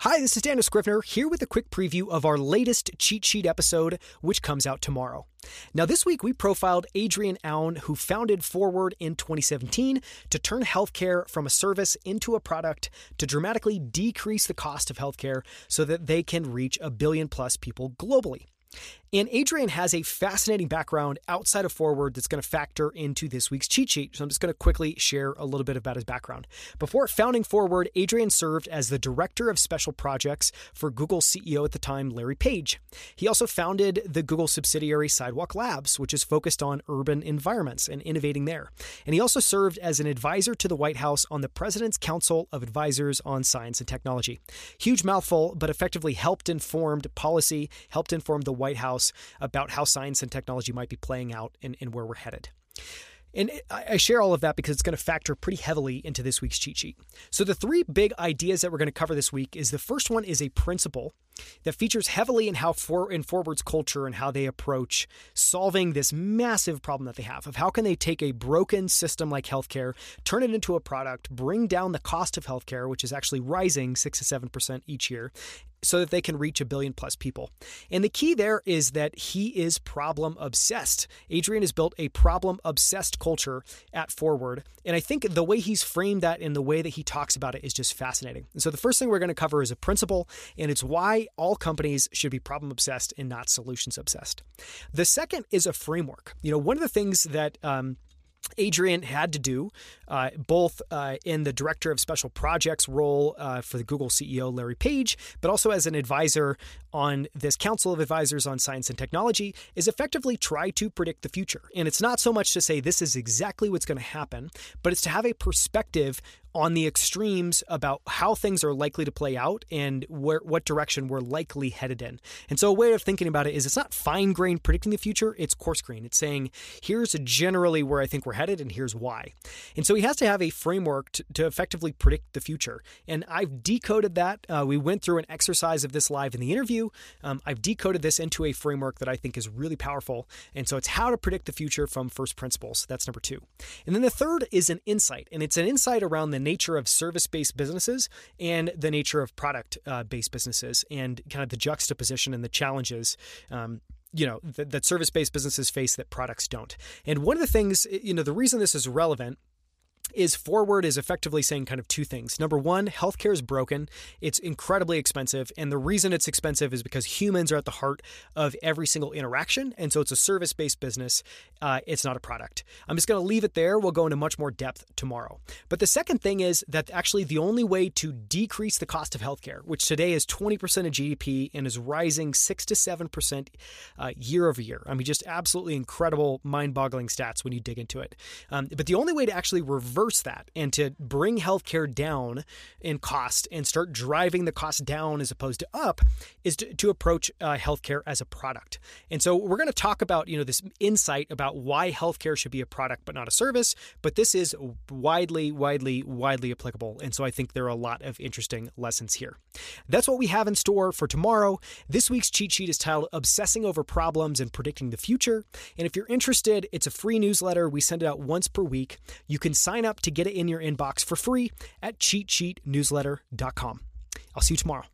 Hi, this is Daniel Scrivner here with a quick preview of our latest cheat sheet episode, which comes out tomorrow. Now, this week we profiled Adrian Aoun, who founded Forward in 2017 to turn healthcare from a service into a product to dramatically decrease the cost of healthcare so that they can reach a billion plus people globally. And Adrian has a fascinating background outside of Forward that's going to factor into this week's cheat sheet. So I'm just going to quickly share a little bit about his background. Before founding Forward, Adrian served as the director of special projects for Google CEO at the time, Larry Page. He also founded the Google subsidiary Sidewalk Labs, which is focused on urban environments and innovating there. And he also served as an advisor to the White House on the President's Council of Advisors on Science and Technology. Huge mouthful, but effectively helped informed policy, helped inform the White House about how science and technology might be playing out and, and where we're headed. And I share all of that because it's going to factor pretty heavily into this week's cheat sheet. So, the three big ideas that we're going to cover this week is the first one is a principle that features heavily in how for in Forward's culture and how they approach solving this massive problem that they have of how can they take a broken system like healthcare, turn it into a product, bring down the cost of healthcare, which is actually rising six to seven percent each year, so that they can reach a billion plus people. And the key there is that he is problem obsessed. Adrian has built a problem obsessed culture at Forward. And I think the way he's framed that and the way that he talks about it is just fascinating. And so the first thing we're going to cover is a principle, and it's why all companies should be problem obsessed and not solutions obsessed. The second is a framework. You know, one of the things that um, Adrian had to do, uh, both uh, in the director of special projects role uh, for the Google CEO Larry Page, but also as an advisor on this Council of Advisors on Science and Technology, is effectively try to predict the future. And it's not so much to say this is exactly what's going to happen, but it's to have a perspective on the extremes about how things are likely to play out and where what direction we're likely headed in. And so a way of thinking about it is it's not fine grained predicting the future, it's coarse grained. It's saying here's generally where I think we're headed and here's why. And so he has to have a framework to, to effectively predict the future. And I've decoded that. Uh, we went through an exercise of this live in the interview. Um, I've decoded this into a framework that I think is really powerful. And so it's how to predict the future from first principles. That's number two. And then the third is an insight, and it's an insight around the nature of service based businesses and the nature of product based businesses and kind of the juxtaposition and the challenges. Um, you know that, that service-based businesses face that products don't and one of the things you know the reason this is relevant is forward is effectively saying kind of two things. Number one, healthcare is broken. It's incredibly expensive. And the reason it's expensive is because humans are at the heart of every single interaction. And so it's a service based business. Uh, it's not a product. I'm just going to leave it there. We'll go into much more depth tomorrow. But the second thing is that actually the only way to decrease the cost of healthcare, which today is 20% of GDP and is rising 6 to 7% uh, year over year. I mean, just absolutely incredible, mind boggling stats when you dig into it. Um, but the only way to actually reverse reverse that and to bring healthcare down in cost and start driving the cost down as opposed to up is to, to approach uh, healthcare as a product. And so we're going to talk about, you know, this insight about why healthcare should be a product but not a service, but this is widely, widely, widely applicable. And so I think there are a lot of interesting lessons here. That's what we have in store for tomorrow. This week's cheat sheet is titled Obsessing Over Problems and Predicting the Future. And if you're interested, it's a free newsletter. We send it out once per week. You can sign up to get it in your inbox for free at cheatsheetnewsletter.com. I'll see you tomorrow.